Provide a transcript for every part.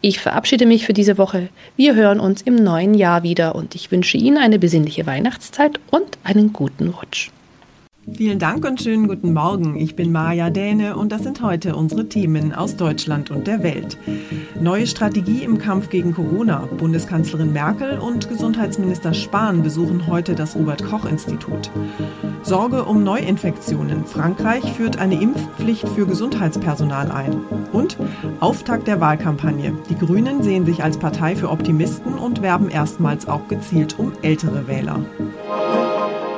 Ich verabschiede mich für diese Woche. Wir hören uns im neuen Jahr wieder und ich wünsche Ihnen eine besinnliche Weihnachtszeit und einen guten Rutsch. Vielen Dank und schönen guten Morgen. Ich bin Maja Däne und das sind heute unsere Themen aus Deutschland und der Welt. Neue Strategie im Kampf gegen Corona. Bundeskanzlerin Merkel und Gesundheitsminister Spahn besuchen heute das Robert Koch Institut. Sorge um Neuinfektionen. Frankreich führt eine Impfpflicht für Gesundheitspersonal ein. Und Auftakt der Wahlkampagne. Die Grünen sehen sich als Partei für Optimisten und werben erstmals auch gezielt um ältere Wähler.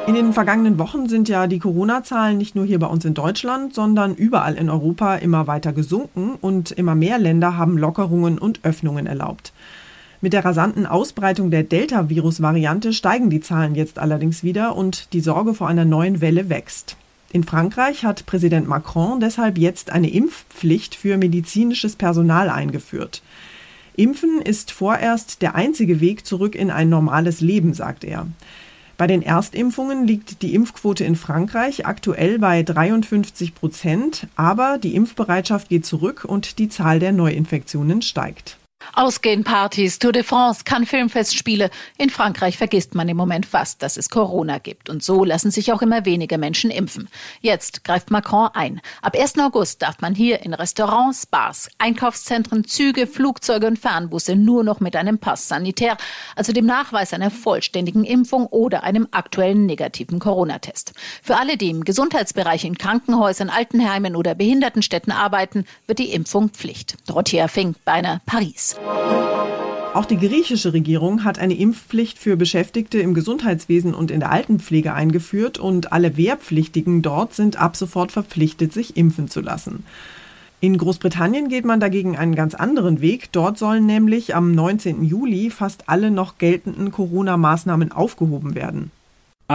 In den vergangenen Wochen sind ja die Corona-Zahlen nicht nur hier bei uns in Deutschland, sondern überall in Europa immer weiter gesunken und immer mehr Länder haben Lockerungen und Öffnungen erlaubt. Mit der rasanten Ausbreitung der Delta-Virus-Variante steigen die Zahlen jetzt allerdings wieder und die Sorge vor einer neuen Welle wächst. In Frankreich hat Präsident Macron deshalb jetzt eine Impfpflicht für medizinisches Personal eingeführt. Impfen ist vorerst der einzige Weg zurück in ein normales Leben, sagt er. Bei den Erstimpfungen liegt die Impfquote in Frankreich aktuell bei 53 Prozent, aber die Impfbereitschaft geht zurück und die Zahl der Neuinfektionen steigt. Ausgehen, Partys, Tour de France, Cannes Filmfestspiele. In Frankreich vergisst man im Moment fast, dass es Corona gibt. Und so lassen sich auch immer weniger Menschen impfen. Jetzt greift Macron ein. Ab 1. August darf man hier in Restaurants, Bars, Einkaufszentren, Züge, Flugzeuge und Fernbusse nur noch mit einem Pass sanitär, also dem Nachweis einer vollständigen Impfung oder einem aktuellen negativen Corona-Test. Für alle, die im Gesundheitsbereich in Krankenhäusern, Altenheimen oder Behindertenstätten arbeiten, wird die Impfung Pflicht. Dorothea Fink, Beiner, Paris. Auch die griechische Regierung hat eine Impfpflicht für Beschäftigte im Gesundheitswesen und in der Altenpflege eingeführt und alle Wehrpflichtigen dort sind ab sofort verpflichtet, sich impfen zu lassen. In Großbritannien geht man dagegen einen ganz anderen Weg. Dort sollen nämlich am 19. Juli fast alle noch geltenden Corona-Maßnahmen aufgehoben werden.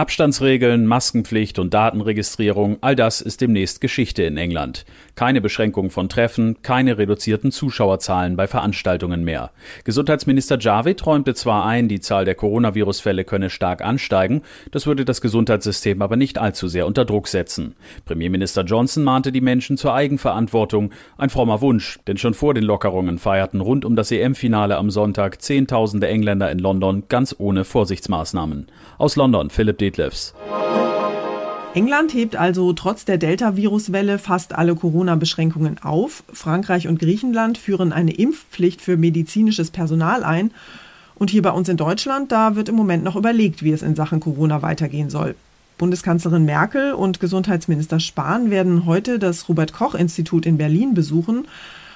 Abstandsregeln, Maskenpflicht und Datenregistrierung, all das ist demnächst Geschichte in England. Keine Beschränkung von Treffen, keine reduzierten Zuschauerzahlen bei Veranstaltungen mehr. Gesundheitsminister Javid räumte zwar ein, die Zahl der Coronavirus-Fälle könne stark ansteigen, das würde das Gesundheitssystem aber nicht allzu sehr unter Druck setzen. Premierminister Johnson mahnte die Menschen zur Eigenverantwortung, ein frommer Wunsch, denn schon vor den Lockerungen feierten rund um das EM-Finale am Sonntag Zehntausende Engländer in London ganz ohne Vorsichtsmaßnahmen. Aus London Philipp Detlefs. England hebt also trotz der Delta-Virus-Welle fast alle Corona-Beschränkungen auf. Frankreich und Griechenland führen eine Impfpflicht für medizinisches Personal ein. Und hier bei uns in Deutschland, da wird im Moment noch überlegt, wie es in Sachen Corona weitergehen soll. Bundeskanzlerin Merkel und Gesundheitsminister Spahn werden heute das Robert Koch Institut in Berlin besuchen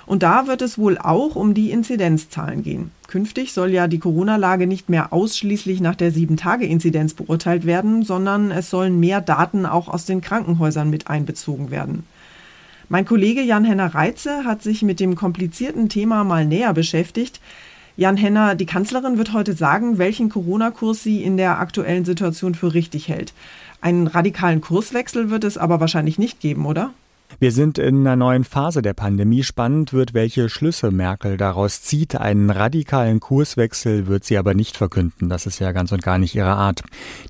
und da wird es wohl auch um die Inzidenzzahlen gehen. Künftig soll ja die Corona-Lage nicht mehr ausschließlich nach der 7-Tage-Inzidenz beurteilt werden, sondern es sollen mehr Daten auch aus den Krankenhäusern mit einbezogen werden. Mein Kollege Jan-Henner Reitze hat sich mit dem komplizierten Thema mal näher beschäftigt. Jan Henner, die Kanzlerin wird heute sagen, welchen Corona-Kurs sie in der aktuellen Situation für richtig hält. Einen radikalen Kurswechsel wird es aber wahrscheinlich nicht geben, oder? Wir sind in einer neuen Phase der Pandemie. Spannend wird, welche Schlüsse Merkel daraus zieht. Einen radikalen Kurswechsel wird sie aber nicht verkünden. Das ist ja ganz und gar nicht ihre Art.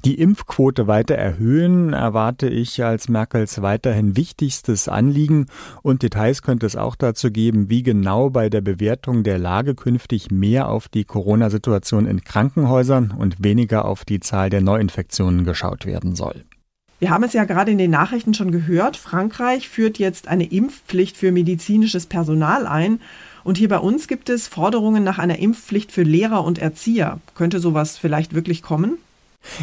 Die Impfquote weiter erhöhen erwarte ich als Merkels weiterhin wichtigstes Anliegen. Und Details könnte es auch dazu geben, wie genau bei der Bewertung der Lage künftig mehr auf die Corona-Situation in Krankenhäusern und weniger auf die Zahl der Neuinfektionen geschaut werden soll. Wir haben es ja gerade in den Nachrichten schon gehört. Frankreich führt jetzt eine Impfpflicht für medizinisches Personal ein. Und hier bei uns gibt es Forderungen nach einer Impfpflicht für Lehrer und Erzieher. Könnte sowas vielleicht wirklich kommen?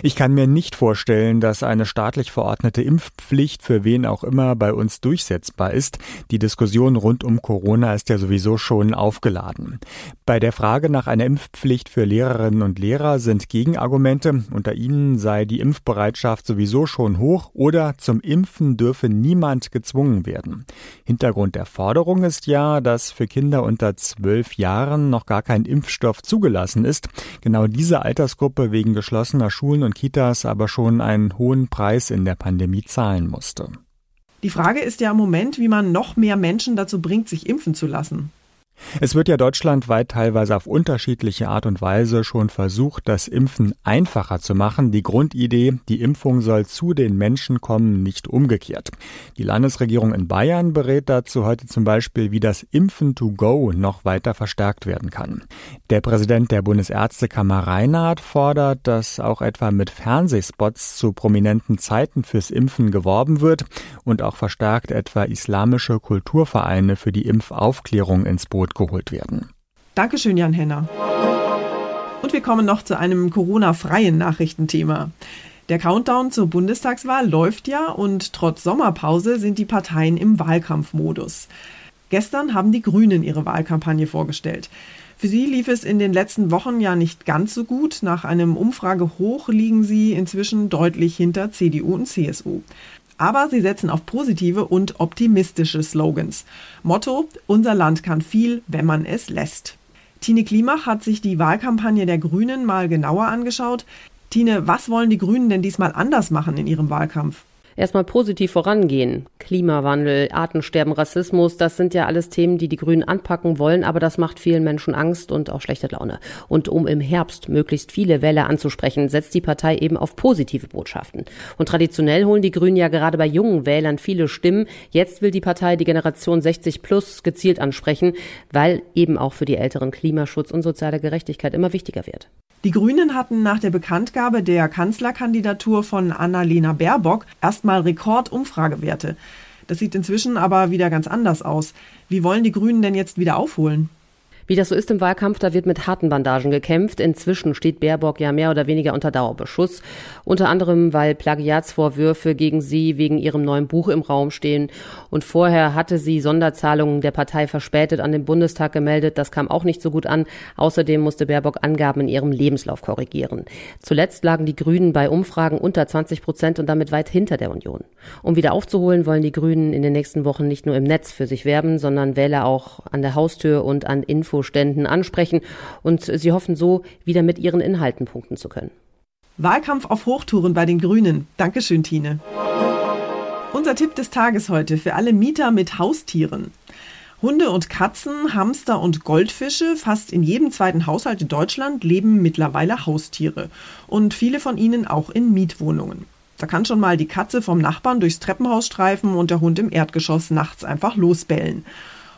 Ich kann mir nicht vorstellen, dass eine staatlich verordnete Impfpflicht für wen auch immer bei uns durchsetzbar ist. Die Diskussion rund um Corona ist ja sowieso schon aufgeladen. Bei der Frage nach einer Impfpflicht für Lehrerinnen und Lehrer sind Gegenargumente. Unter ihnen sei die Impfbereitschaft sowieso schon hoch oder zum Impfen dürfe niemand gezwungen werden. Hintergrund der Forderung ist ja, dass für Kinder unter zwölf Jahren noch gar kein Impfstoff zugelassen ist. Genau diese Altersgruppe wegen geschlossener Schulen Schulen und Kitas aber schon einen hohen Preis in der Pandemie zahlen musste. Die Frage ist ja im Moment, wie man noch mehr Menschen dazu bringt, sich impfen zu lassen. Es wird ja deutschlandweit teilweise auf unterschiedliche Art und Weise schon versucht, das Impfen einfacher zu machen. Die Grundidee, die Impfung soll zu den Menschen kommen, nicht umgekehrt. Die Landesregierung in Bayern berät dazu heute zum Beispiel, wie das Impfen to go noch weiter verstärkt werden kann. Der Präsident der Bundesärztekammer Reinhardt fordert, dass auch etwa mit Fernsehspots zu prominenten Zeiten fürs Impfen geworben wird und auch verstärkt etwa islamische Kulturvereine für die Impfaufklärung ins Boot Geholt werden. Dankeschön, Jan Henner. Und wir kommen noch zu einem Corona-freien Nachrichtenthema. Der Countdown zur Bundestagswahl läuft ja und trotz Sommerpause sind die Parteien im Wahlkampfmodus. Gestern haben die Grünen ihre Wahlkampagne vorgestellt. Für sie lief es in den letzten Wochen ja nicht ganz so gut. Nach einem Umfragehoch liegen sie inzwischen deutlich hinter CDU und CSU. Aber sie setzen auf positive und optimistische Slogans. Motto, unser Land kann viel, wenn man es lässt. Tine Klimach hat sich die Wahlkampagne der Grünen mal genauer angeschaut. Tine, was wollen die Grünen denn diesmal anders machen in ihrem Wahlkampf? Erstmal positiv vorangehen. Klimawandel, Artensterben, Rassismus, das sind ja alles Themen, die die Grünen anpacken wollen, aber das macht vielen Menschen Angst und auch schlechte Laune. Und um im Herbst möglichst viele Wähler anzusprechen, setzt die Partei eben auf positive Botschaften. Und traditionell holen die Grünen ja gerade bei jungen Wählern viele Stimmen. Jetzt will die Partei die Generation 60 plus gezielt ansprechen, weil eben auch für die Älteren Klimaschutz und soziale Gerechtigkeit immer wichtiger wird. Die Grünen hatten nach der Bekanntgabe der Kanzlerkandidatur von Annalena Baerbock erstmal Rekordumfragewerte. Das sieht inzwischen aber wieder ganz anders aus. Wie wollen die Grünen denn jetzt wieder aufholen? Wie das so ist im Wahlkampf, da wird mit harten Bandagen gekämpft. Inzwischen steht Baerbock ja mehr oder weniger unter Dauerbeschuss. Unter anderem, weil Plagiatsvorwürfe gegen sie wegen ihrem neuen Buch im Raum stehen. Und vorher hatte sie Sonderzahlungen der Partei verspätet an den Bundestag gemeldet. Das kam auch nicht so gut an. Außerdem musste Baerbock Angaben in ihrem Lebenslauf korrigieren. Zuletzt lagen die Grünen bei Umfragen unter 20 Prozent und damit weit hinter der Union. Um wieder aufzuholen, wollen die Grünen in den nächsten Wochen nicht nur im Netz für sich werben, sondern Wähler auch an der Haustür und an Info Infoständen ansprechen und sie hoffen so, wieder mit ihren Inhalten punkten zu können. Wahlkampf auf Hochtouren bei den Grünen. Dankeschön, Tine. Unser Tipp des Tages heute für alle Mieter mit Haustieren. Hunde und Katzen, Hamster und Goldfische, fast in jedem zweiten Haushalt in Deutschland leben mittlerweile Haustiere und viele von ihnen auch in Mietwohnungen. Da kann schon mal die Katze vom Nachbarn durchs Treppenhaus streifen und der Hund im Erdgeschoss nachts einfach losbellen.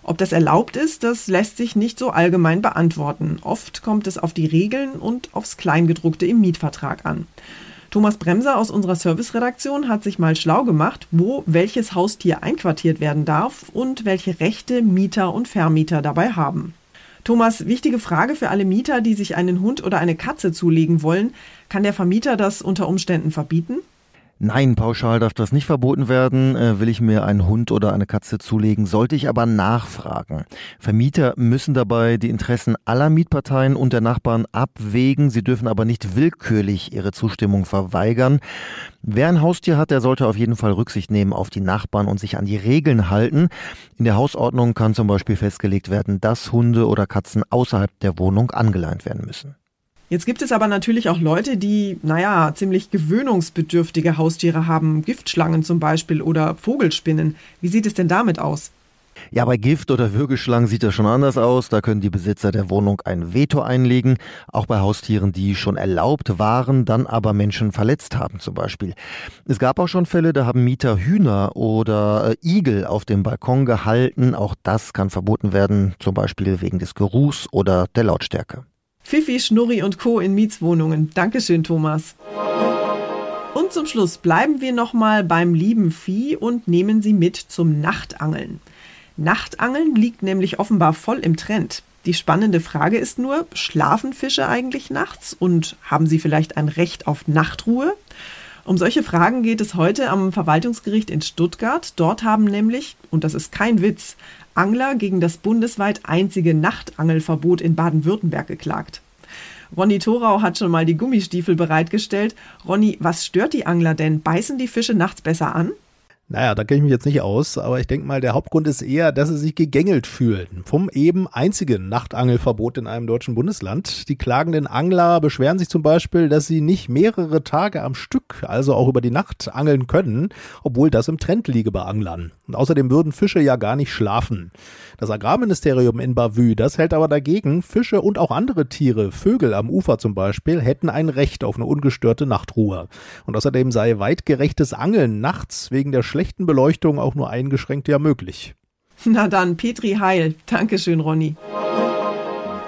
Ob das erlaubt ist, das lässt sich nicht so allgemein beantworten. Oft kommt es auf die Regeln und aufs Kleingedruckte im Mietvertrag an. Thomas Bremser aus unserer Serviceredaktion hat sich mal schlau gemacht, wo welches Haustier einquartiert werden darf und welche Rechte Mieter und Vermieter dabei haben. Thomas, wichtige Frage für alle Mieter, die sich einen Hund oder eine Katze zulegen wollen. Kann der Vermieter das unter Umständen verbieten? Nein, pauschal darf das nicht verboten werden. Äh, will ich mir einen Hund oder eine Katze zulegen, sollte ich aber nachfragen. Vermieter müssen dabei die Interessen aller Mietparteien und der Nachbarn abwägen. Sie dürfen aber nicht willkürlich ihre Zustimmung verweigern. Wer ein Haustier hat, der sollte auf jeden Fall Rücksicht nehmen auf die Nachbarn und sich an die Regeln halten. In der Hausordnung kann zum Beispiel festgelegt werden, dass Hunde oder Katzen außerhalb der Wohnung angeleint werden müssen. Jetzt gibt es aber natürlich auch Leute, die, naja, ziemlich gewöhnungsbedürftige Haustiere haben, Giftschlangen zum Beispiel oder Vogelspinnen. Wie sieht es denn damit aus? Ja, bei Gift oder Würgeschlangen sieht das schon anders aus. Da können die Besitzer der Wohnung ein Veto einlegen. Auch bei Haustieren, die schon erlaubt waren, dann aber Menschen verletzt haben zum Beispiel. Es gab auch schon Fälle, da haben Mieter Hühner oder äh, Igel auf dem Balkon gehalten. Auch das kann verboten werden, zum Beispiel wegen des Geruchs oder der Lautstärke. Fifi, Schnurri und Co. in Mietswohnungen. Dankeschön, Thomas. Und zum Schluss bleiben wir nochmal beim lieben Vieh und nehmen Sie mit zum Nachtangeln. Nachtangeln liegt nämlich offenbar voll im Trend. Die spannende Frage ist nur, schlafen Fische eigentlich nachts und haben sie vielleicht ein Recht auf Nachtruhe? Um solche Fragen geht es heute am Verwaltungsgericht in Stuttgart. Dort haben nämlich, und das ist kein Witz, Angler gegen das bundesweit einzige Nachtangelverbot in Baden-Württemberg geklagt. Ronny Thorau hat schon mal die Gummistiefel bereitgestellt. Ronny, was stört die Angler denn? Beißen die Fische nachts besser an? Naja, da kenne ich mich jetzt nicht aus, aber ich denke mal, der Hauptgrund ist eher, dass sie sich gegängelt fühlen. Vom eben einzigen Nachtangelverbot in einem deutschen Bundesland. Die klagenden Angler beschweren sich zum Beispiel, dass sie nicht mehrere Tage am Stück, also auch über die Nacht, angeln können, obwohl das im Trend liege bei Anglern. Und außerdem würden Fische ja gar nicht schlafen. Das Agrarministerium in Bavü, das hält aber dagegen, Fische und auch andere Tiere, Vögel am Ufer zum Beispiel, hätten ein Recht auf eine ungestörte Nachtruhe. Und außerdem sei weitgerechtes Angeln nachts wegen der schlechten Beleuchtung auch nur eingeschränkt ja möglich. Na dann, Petri Heil. Dankeschön, Ronny.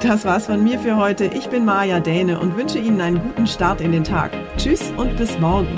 Das war's von mir für heute. Ich bin Maja Däne und wünsche Ihnen einen guten Start in den Tag. Tschüss und bis morgen.